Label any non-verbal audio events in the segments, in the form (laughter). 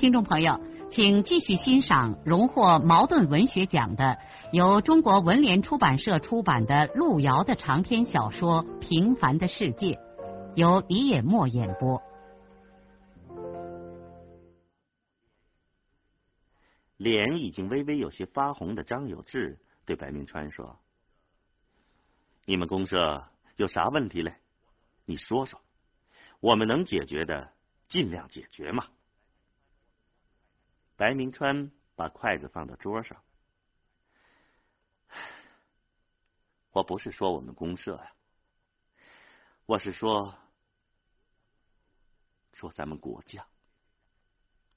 听众朋友，请继续欣赏荣获茅盾文学奖的、由中国文联出版社出版的路遥的长篇小说《平凡的世界》，由李野墨演播。脸已经微微有些发红的张有志对白明川说：“你们公社有啥问题嘞？你说说，我们能解决的尽量解决嘛。”白明川把筷子放到桌上。我不是说我们公社呀，我是说，说咱们国家，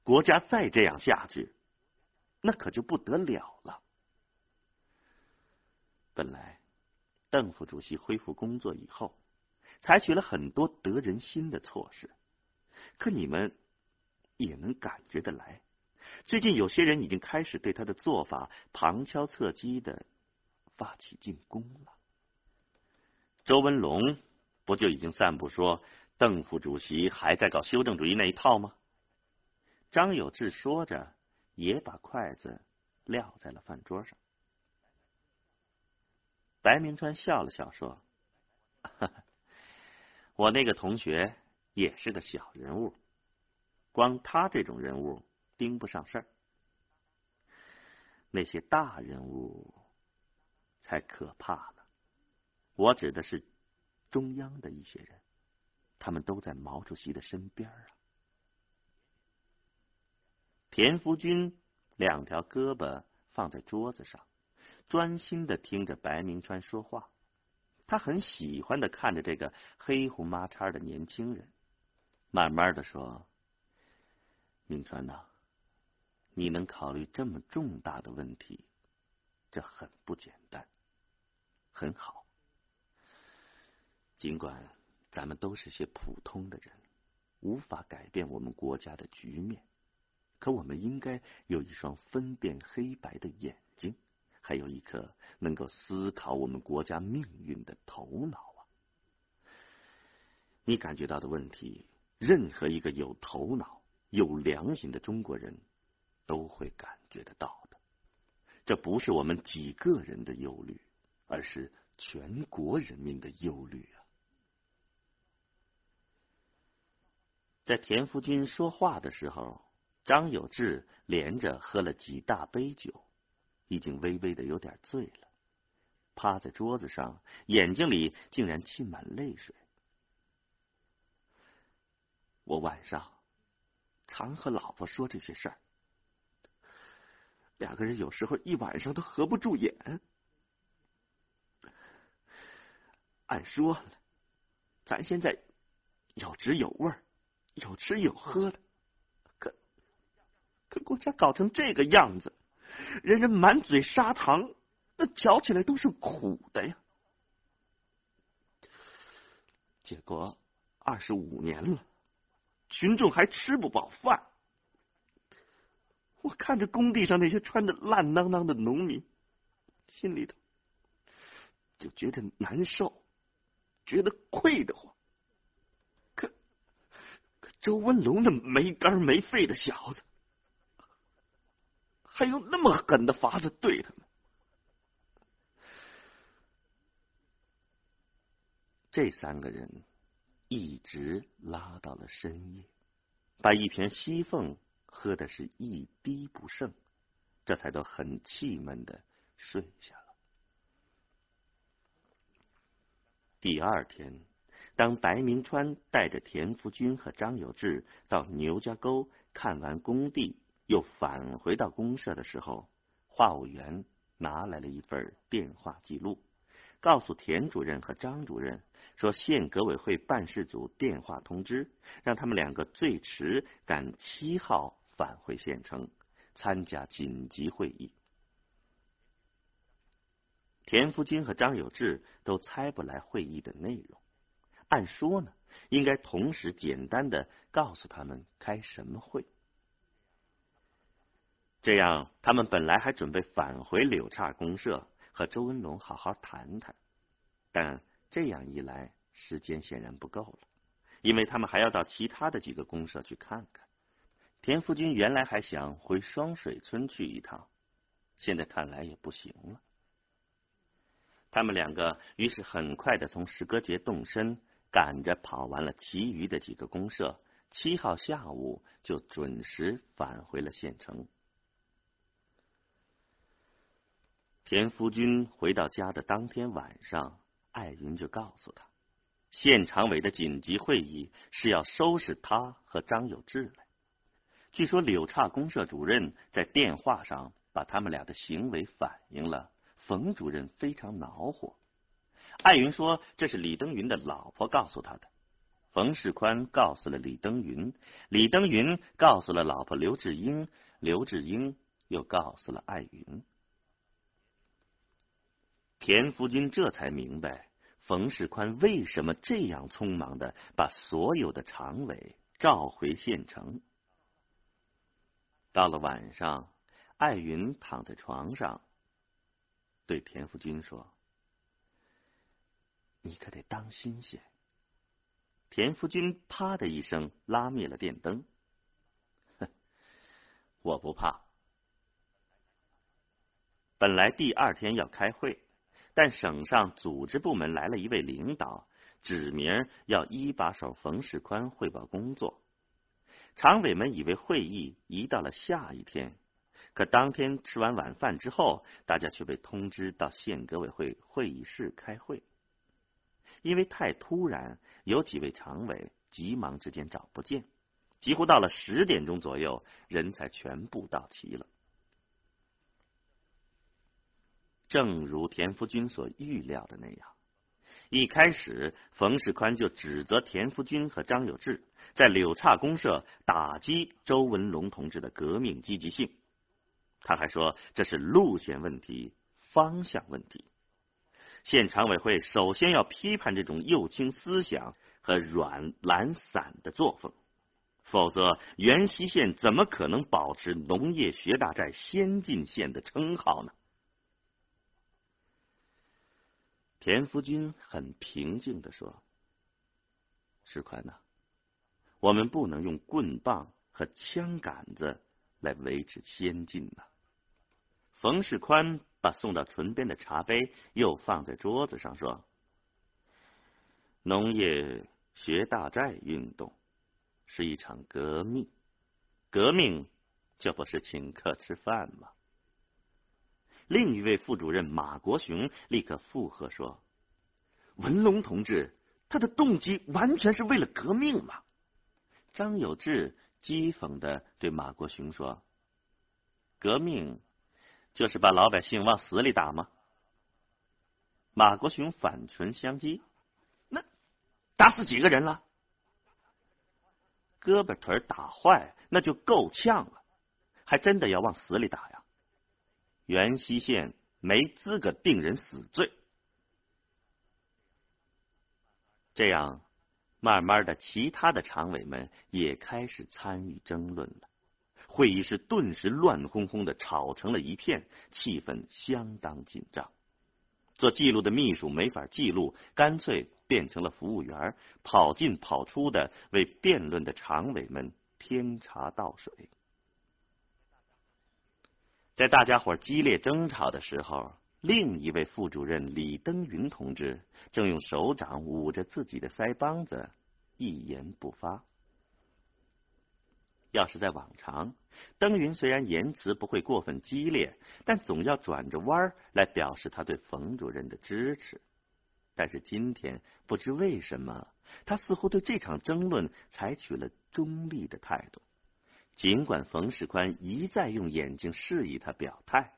国家再这样下去，那可就不得了了。本来邓副主席恢复工作以后，采取了很多得人心的措施，可你们也能感觉得来。最近有些人已经开始对他的做法旁敲侧击的发起进攻了。周文龙不就已经散布说邓副主席还在搞修正主义那一套吗？张有志说着，也把筷子撂在了饭桌上。白明川笑了笑说：“我那个同学也是个小人物，光他这种人物。”盯不上事儿，那些大人物才可怕呢。我指的是中央的一些人，他们都在毛主席的身边啊。田福军两条胳膊放在桌子上，专心的听着白明川说话。他很喜欢的看着这个黑胡麻叉的年轻人，慢慢的说：“明川呐。”你能考虑这么重大的问题，这很不简单，很好。尽管咱们都是些普通的人，无法改变我们国家的局面，可我们应该有一双分辨黑白的眼睛，还有一颗能够思考我们国家命运的头脑啊！你感觉到的问题，任何一个有头脑、有良心的中国人。都会感觉得到的，这不是我们几个人的忧虑，而是全国人民的忧虑啊！在田福军说话的时候，张有志连着喝了几大杯酒，已经微微的有点醉了，趴在桌子上，眼睛里竟然浸满泪水。我晚上常和老婆说这些事儿。两个人有时候一晚上都合不住眼。按说，咱现在有滋有味儿，有吃有喝的，可可国家搞成这个样子，人人满嘴砂糖，那嚼起来都是苦的呀。结果二十五年了，群众还吃不饱饭。我看着工地上那些穿的烂裆裆的农民，心里头就觉得难受，觉得愧得慌。可可周文龙那没肝没肺的小子，还用那么狠的法子对他们。这三个人一直拉到了深夜，把一瓶西凤。喝的是一滴不剩，这才都很气闷的睡下了。第二天，当白明川带着田福军和张有志到牛家沟看完工地，又返回到公社的时候，话务员拿来了一份电话记录，告诉田主任和张主任说，县革委会办事组电话通知，让他们两个最迟赶七号。返回县城参加紧急会议。田福军和张有志都猜不来会议的内容，按说呢，应该同时简单的告诉他们开什么会。这样，他们本来还准备返回柳岔公社和周文龙好好谈谈，但这样一来，时间显然不够了，因为他们还要到其他的几个公社去看看。田福军原来还想回双水村去一趟，现在看来也不行了。他们两个于是很快的从石歌节动身，赶着跑完了其余的几个公社，七号下午就准时返回了县城。田福军回到家的当天晚上，艾云就告诉他，县常委的紧急会议是要收拾他和张有志来。据说柳岔公社主任在电话上把他们俩的行为反映了，冯主任非常恼火。艾云说这是李登云的老婆告诉他的，冯世宽告诉了李登云，李登云告诉了老婆刘志英，刘志英又告诉了艾云。田福军这才明白冯世宽为什么这样匆忙的把所有的常委召回县城。到了晚上，艾云躺在床上，对田福军说：“你可得当心些。”田福军啪的一声拉灭了电灯，“哼，我不怕。”本来第二天要开会。但省上组织部门来了一位领导，指明要一把手冯世宽汇报工作。常委们以为会议移到了下一天，可当天吃完晚饭之后，大家却被通知到县革委会会议室开会。因为太突然，有几位常委急忙之间找不见，几乎到了十点钟左右，人才全部到齐了。正如田福军所预料的那样，一开始冯世宽就指责田福军和张有志在柳岔公社打击周文龙同志的革命积极性。他还说这是路线问题、方向问题。县常委会首先要批判这种右倾思想和软懒散的作风，否则原溪县怎么可能保持农业学大寨先进县的称号呢？田福军很平静的说：“石宽呐，我们不能用棍棒和枪杆子来维持先进呐。”冯世宽把送到唇边的茶杯又放在桌子上说：“农业学大寨运动是一场革命，革命就不是请客吃饭吗？”另一位副主任马国雄立刻附和说：“文龙同志，他的动机完全是为了革命嘛。”张有志讥讽的对马国雄说：“革命就是把老百姓往死里打吗？”马国雄反唇相讥：“那打死几个人了？胳膊腿打坏，那就够呛了，还真的要往死里打呀？”元溪县没资格定人死罪，这样，慢慢的，其他的常委们也开始参与争论了。会议室顿时乱哄哄的，吵成了一片，气氛相当紧张。做记录的秘书没法记录，干脆变成了服务员，跑进跑出的为辩论的常委们添茶倒水。在大家伙激烈争吵的时候，另一位副主任李登云同志正用手掌捂着自己的腮帮子，一言不发。要是在往常，登云虽然言辞不会过分激烈，但总要转着弯儿来表示他对冯主任的支持。但是今天不知为什么，他似乎对这场争论采取了中立的态度。尽管冯世宽一再用眼睛示意他表态，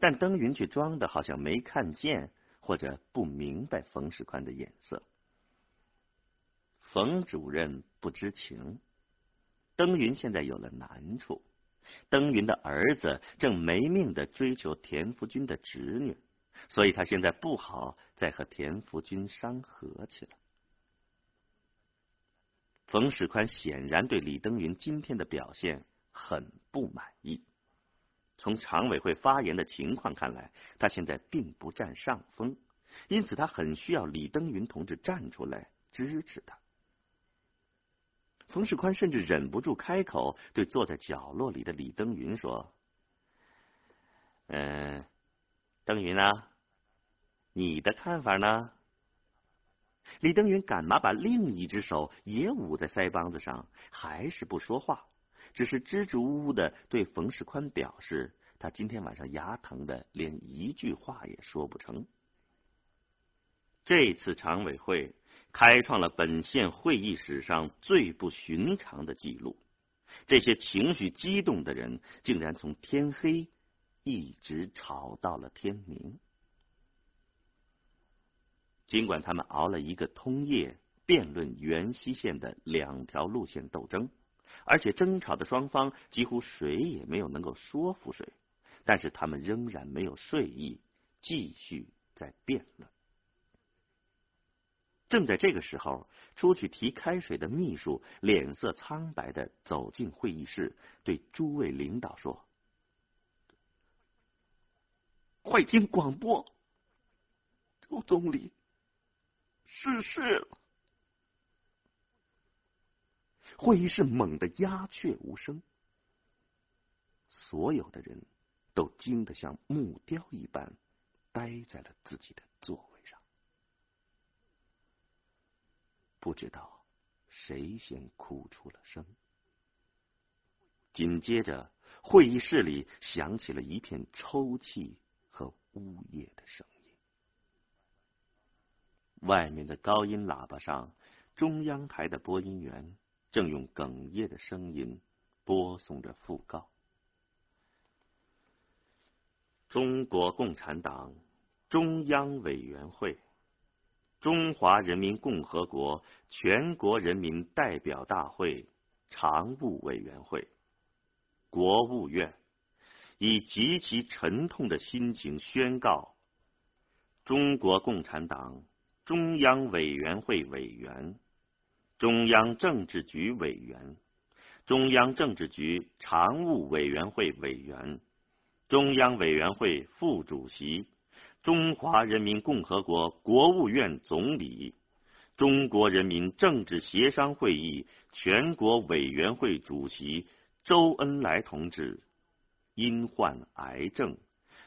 但登云却装的好像没看见或者不明白冯世宽的眼色。冯主任不知情，登云现在有了难处，登云的儿子正没命的追求田福军的侄女，所以他现在不好再和田福军伤和去了。冯世宽显然对李登云今天的表现很不满意。从常委会发言的情况看来，他现在并不占上风，因此他很需要李登云同志站出来支持他。冯世宽甚至忍不住开口对坐在角落里的李登云说：“嗯，登云啊，你的看法呢？”李登云赶忙把另一只手也捂在腮帮子上，还是不说话，只是支支吾吾的对冯世宽表示，他今天晚上牙疼的连一句话也说不成。这次常委会开创了本县会议史上最不寻常的记录，这些情绪激动的人竟然从天黑一直吵到了天明。尽管他们熬了一个通夜辩论元溪线的两条路线斗争，而且争吵的双方几乎谁也没有能够说服谁，但是他们仍然没有睡意，继续在辩论。正在这个时候，出去提开水的秘书脸色苍白的走进会议室，对诸位领导说：“快听广播，周总理。”逝世了。会议室猛地鸦雀无声，所有的人都惊得像木雕一般，呆在了自己的座位上。不知道谁先哭出了声，紧接着会议室里响起了一片抽泣和呜咽的声音。外面的高音喇叭上，中央台的播音员正用哽咽的声音播送着讣告：中国共产党中央委员会、中华人民共和国全国人民代表大会常务委员会、国务院以极其沉痛的心情宣告：中国共产党。中央委员会委员、中央政治局委员、中央政治局常务委员会委员、中央委员会副主席、中华人民共和国国务院总理、中国人民政治协商会议全国委员会主席周恩来同志，因患癌症，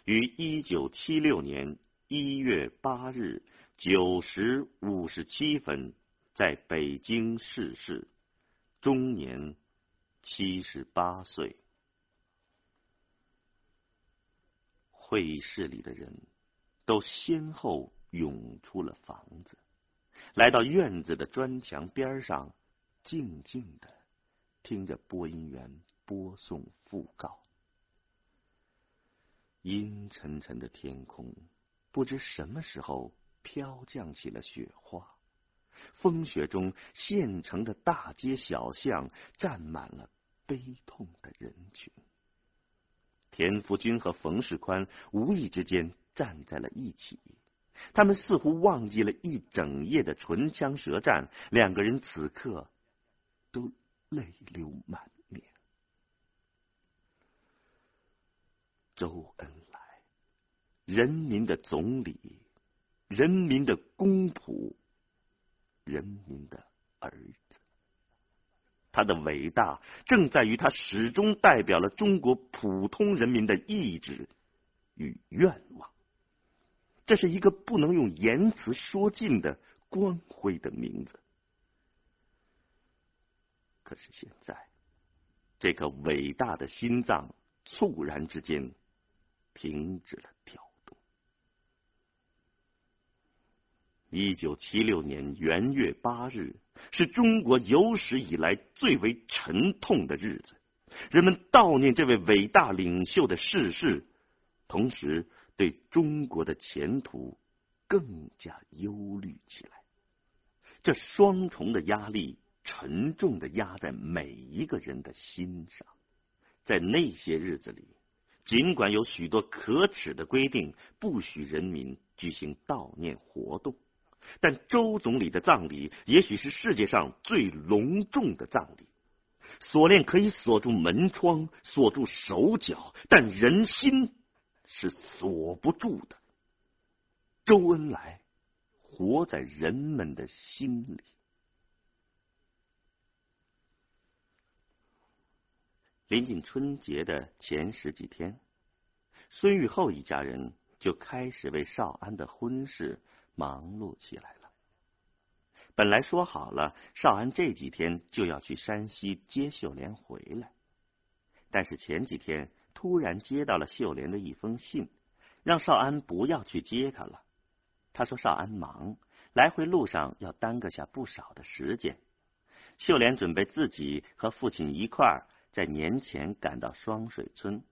于一九七六年一月八日。九时五十七分，在北京逝世，终年七十八岁。会议室里的人都先后涌出了房子，来到院子的砖墙边上，静静的听着播音员播送讣告。阴沉沉的天空，不知什么时候。飘降起了雪花，风雪中，县城的大街小巷站满了悲痛的人群。田福军和冯世宽无意之间站在了一起，他们似乎忘记了一整夜的唇枪舌战，两个人此刻都泪流满面。周恩来，人民的总理。人民的公仆，人民的儿子，他的伟大正在于他始终代表了中国普通人民的意志与愿望。这是一个不能用言辞说尽的光辉的名字。可是现在，这个伟大的心脏猝然之间停止了跳。一九七六年元月八日是中国有史以来最为沉痛的日子，人们悼念这位伟大领袖的逝世，同时对中国的前途更加忧虑起来。这双重的压力沉重的压在每一个人的心上，在那些日子里，尽管有许多可耻的规定，不许人民举行悼念活动，但周总理的葬礼也许是世界上最隆重的葬礼。锁链可以锁住门窗，锁住手脚，但人心是锁不住的。周恩来活在人们的心里。临近春节的前十几天，孙玉厚一家人就开始为少安的婚事忙碌起来了。本来说好了，少安这几天就要去山西接秀莲回来，但是前几天突然接到了秀莲的一封信，让少安不要去接她了。他说少安忙，来回路上要耽搁下不少的时间。秀莲准备自己和父亲一块儿。在年前赶到双水村，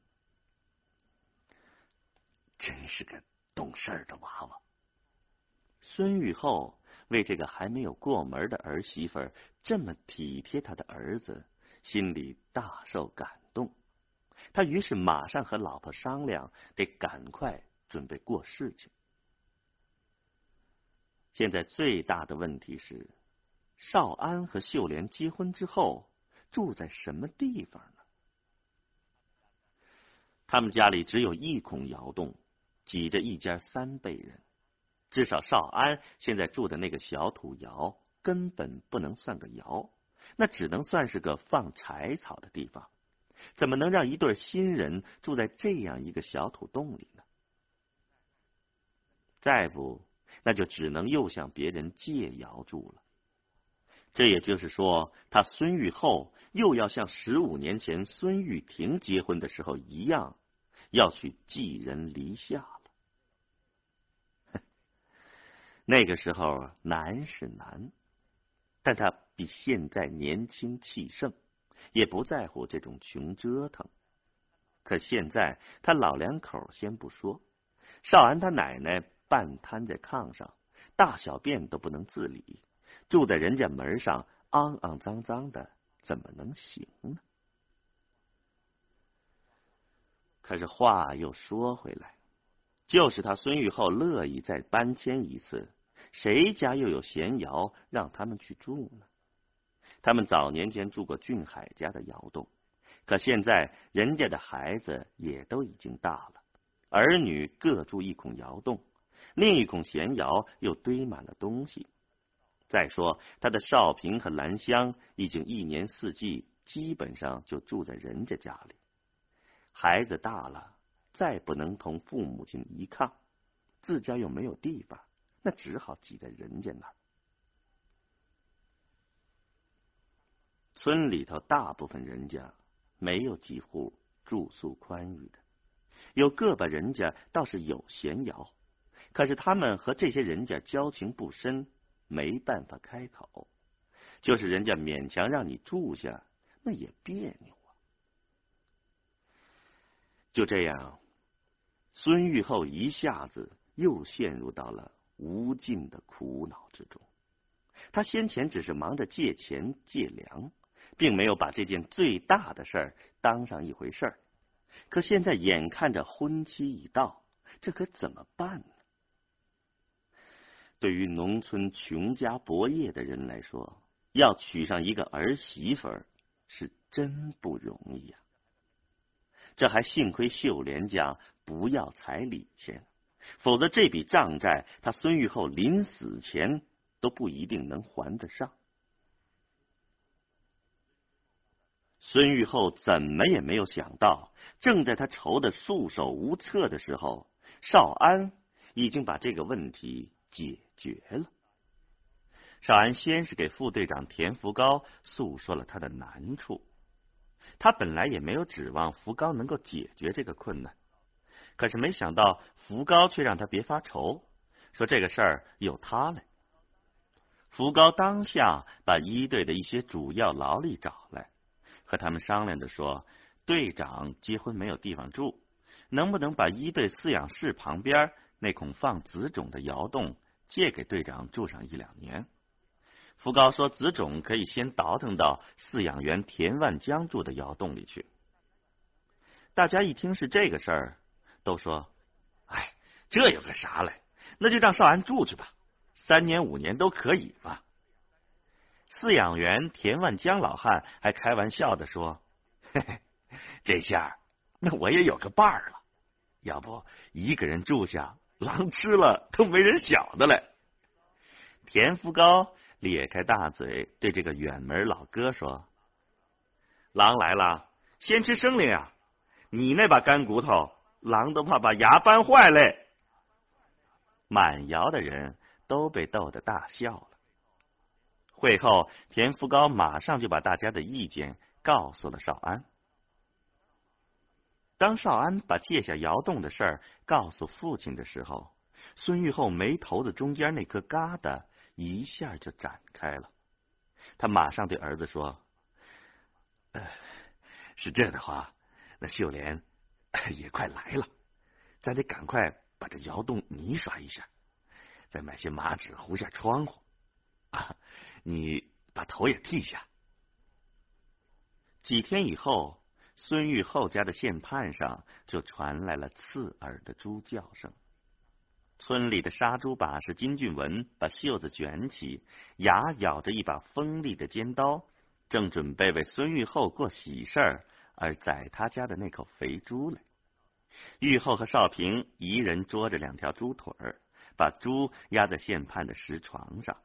真是个懂事的娃娃。孙玉厚为这个还没有过门的儿媳妇这么体贴他的儿子，心里大受感动。他于是马上和老婆商量，得赶快准备过事情。现在最大的问题是，少安和秀莲结婚之后。住在什么地方呢？他们家里只有一孔窑洞，挤着一家三辈人。至少少安现在住的那个小土窑根本不能算个窑，那只能算是个放柴草的地方。怎么能让一对新人住在这样一个小土洞里呢？再不，那就只能又向别人借窑住了。这也就是说，他孙玉厚又要像十五年前孙玉婷结婚的时候一样，要去寄人篱下了。那个时候难是难，但他比现在年轻气盛，也不在乎这种穷折腾。可现在他老两口先不说，少安他奶奶半瘫在炕上，大小便都不能自理。住在人家门上，肮肮脏脏的，怎么能行呢？可是话又说回来，就是他孙玉厚乐意再搬迁一次，谁家又有闲窑让他们去住呢？他们早年间住过俊海家的窑洞，可现在人家的孩子也都已经大了，儿女各住一孔窑洞，另一孔闲窑又堆满了东西。再说，他的少平和兰香已经一年四季基本上就住在人家家里。孩子大了，再不能同父母亲一炕，自家又没有地方，那只好挤在人家那儿。村里头大部分人家没有几户住宿宽裕的，有个把人家倒是有闲窑，可是他们和这些人家交情不深。没办法开口，就是人家勉强让你住下，那也别扭啊。就这样，孙玉厚一下子又陷入到了无尽的苦恼之中。他先前只是忙着借钱借粮，并没有把这件最大的事儿当上一回事儿。可现在眼看着婚期已到，这可怎么办呢？对于农村穷家薄业的人来说，要娶上一个儿媳妇儿是真不容易啊。这还幸亏秀莲家不要彩礼钱，否则这笔账债他孙玉厚临死前都不一定能还得上。孙玉厚怎么也没有想到，正在他愁得束手无策的时候，少安已经把这个问题。解决了。少安先是给副队长田福高诉说了他的难处，他本来也没有指望福高能够解决这个困难，可是没想到福高却让他别发愁，说这个事儿有他来。福高当下把一队的一些主要劳力找来，和他们商量着说，队长结婚没有地方住，能不能把一队饲养室旁边那孔放子种的窑洞？借给队长住上一两年。福高说：“子种可以先倒腾到饲养员田万江住的窑洞里去。”大家一听是这个事儿，都说：“哎，这有个啥嘞？那就让少安住去吧，三年五年都可以嘛。”饲养员田万江老汉还开玩笑的说：“ (laughs) 嘿嘿，这下那我也有个伴儿了，要不一个人住下，狼吃了都没人晓得嘞。”田福高咧开大嘴对这个远门老哥说：“狼来了，先吃生灵啊！你那把干骨头，狼都怕把牙掰坏嘞。”满窑的人都被逗得大笑了。会后，田福高马上就把大家的意见告诉了少安。当少安把借下窑洞的事儿告诉父亲的时候，孙玉厚眉头子中间那颗疙瘩一下就展开了。他马上对儿子说：“是这的话，那秀莲 (laughs) 也快来了，咱得赶快把这窑洞泥刷一下，再买些麻纸糊下窗户啊。”你把头也剃下。几天以后，孙玉厚家的县畔上就传来了刺耳的猪叫声。村里的杀猪把式金俊文把袖子卷起，牙咬着一把锋利的尖刀，正准备为孙玉厚过喜事儿而宰他家的那口肥猪呢。玉厚和少平一人捉着两条猪腿儿，把猪压在县畔的石床上。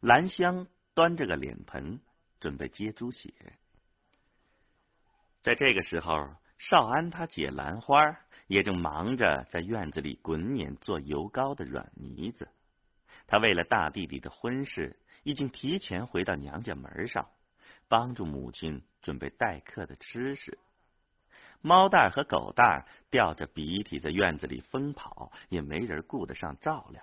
兰香。端着个脸盆，准备接猪血。在这个时候，少安他姐兰花也正忙着在院子里滚碾做油糕的软泥子。他为了大弟弟的婚事，已经提前回到娘家门上，帮助母亲准备待客的吃食。猫蛋和狗蛋吊着鼻涕在院子里疯跑，也没人顾得上照料，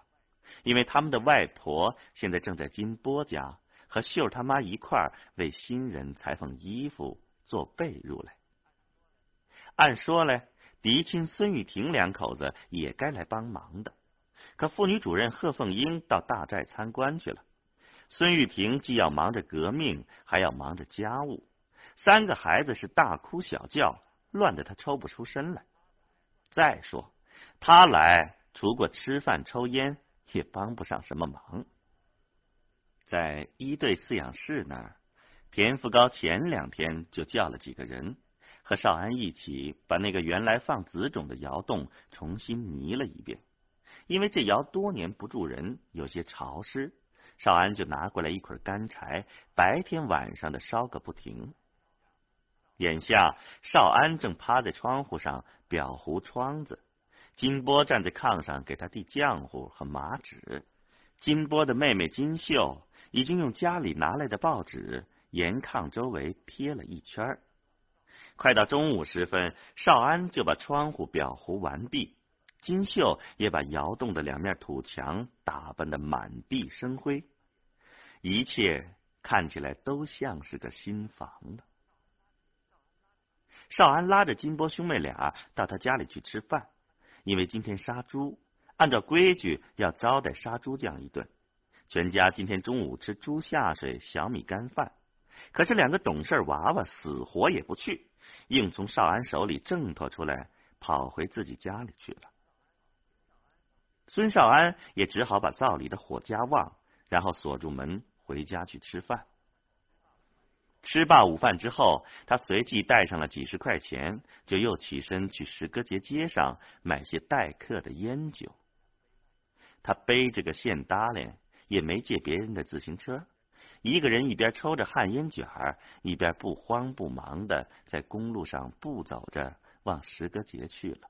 因为他们的外婆现在正在金波家。和秀他妈一块儿为新人裁缝衣服、做被褥来。按说嘞，嫡亲孙玉婷两口子也该来帮忙的。可妇女主任贺凤英到大寨参观去了，孙玉婷既要忙着革命，还要忙着家务，三个孩子是大哭小叫，乱得他抽不出身来。再说他来，除过吃饭抽烟，也帮不上什么忙。在一队饲养室那儿，田福高前两天就叫了几个人，和少安一起把那个原来放子种的窑洞重新泥了一遍。因为这窑多年不住人，有些潮湿，少安就拿过来一捆干柴，白天晚上的烧个不停。眼下，少安正趴在窗户上裱糊窗子，金波站在炕上给他递浆糊和麻纸。金波的妹妹金秀。已经用家里拿来的报纸沿炕周围贴了一圈快到中午时分，少安就把窗户裱糊完毕，金秀也把窑洞的两面土墙打扮的满地生辉，一切看起来都像是个新房了。少安拉着金波兄妹俩到他家里去吃饭，因为今天杀猪，按照规矩要招待杀猪匠一顿。全家今天中午吃猪下水、小米干饭，可是两个懂事娃娃死活也不去，硬从少安手里挣脱出来，跑回自己家里去了。孙少安也只好把灶里的火加旺，然后锁住门回家去吃饭。吃罢午饭之后，他随即带上了几十块钱，就又起身去石歌节街上买些待客的烟酒。他背着个线搭链。也没借别人的自行车，一个人一边抽着旱烟卷儿，一边不慌不忙的在公路上步走着，往石歌节去了。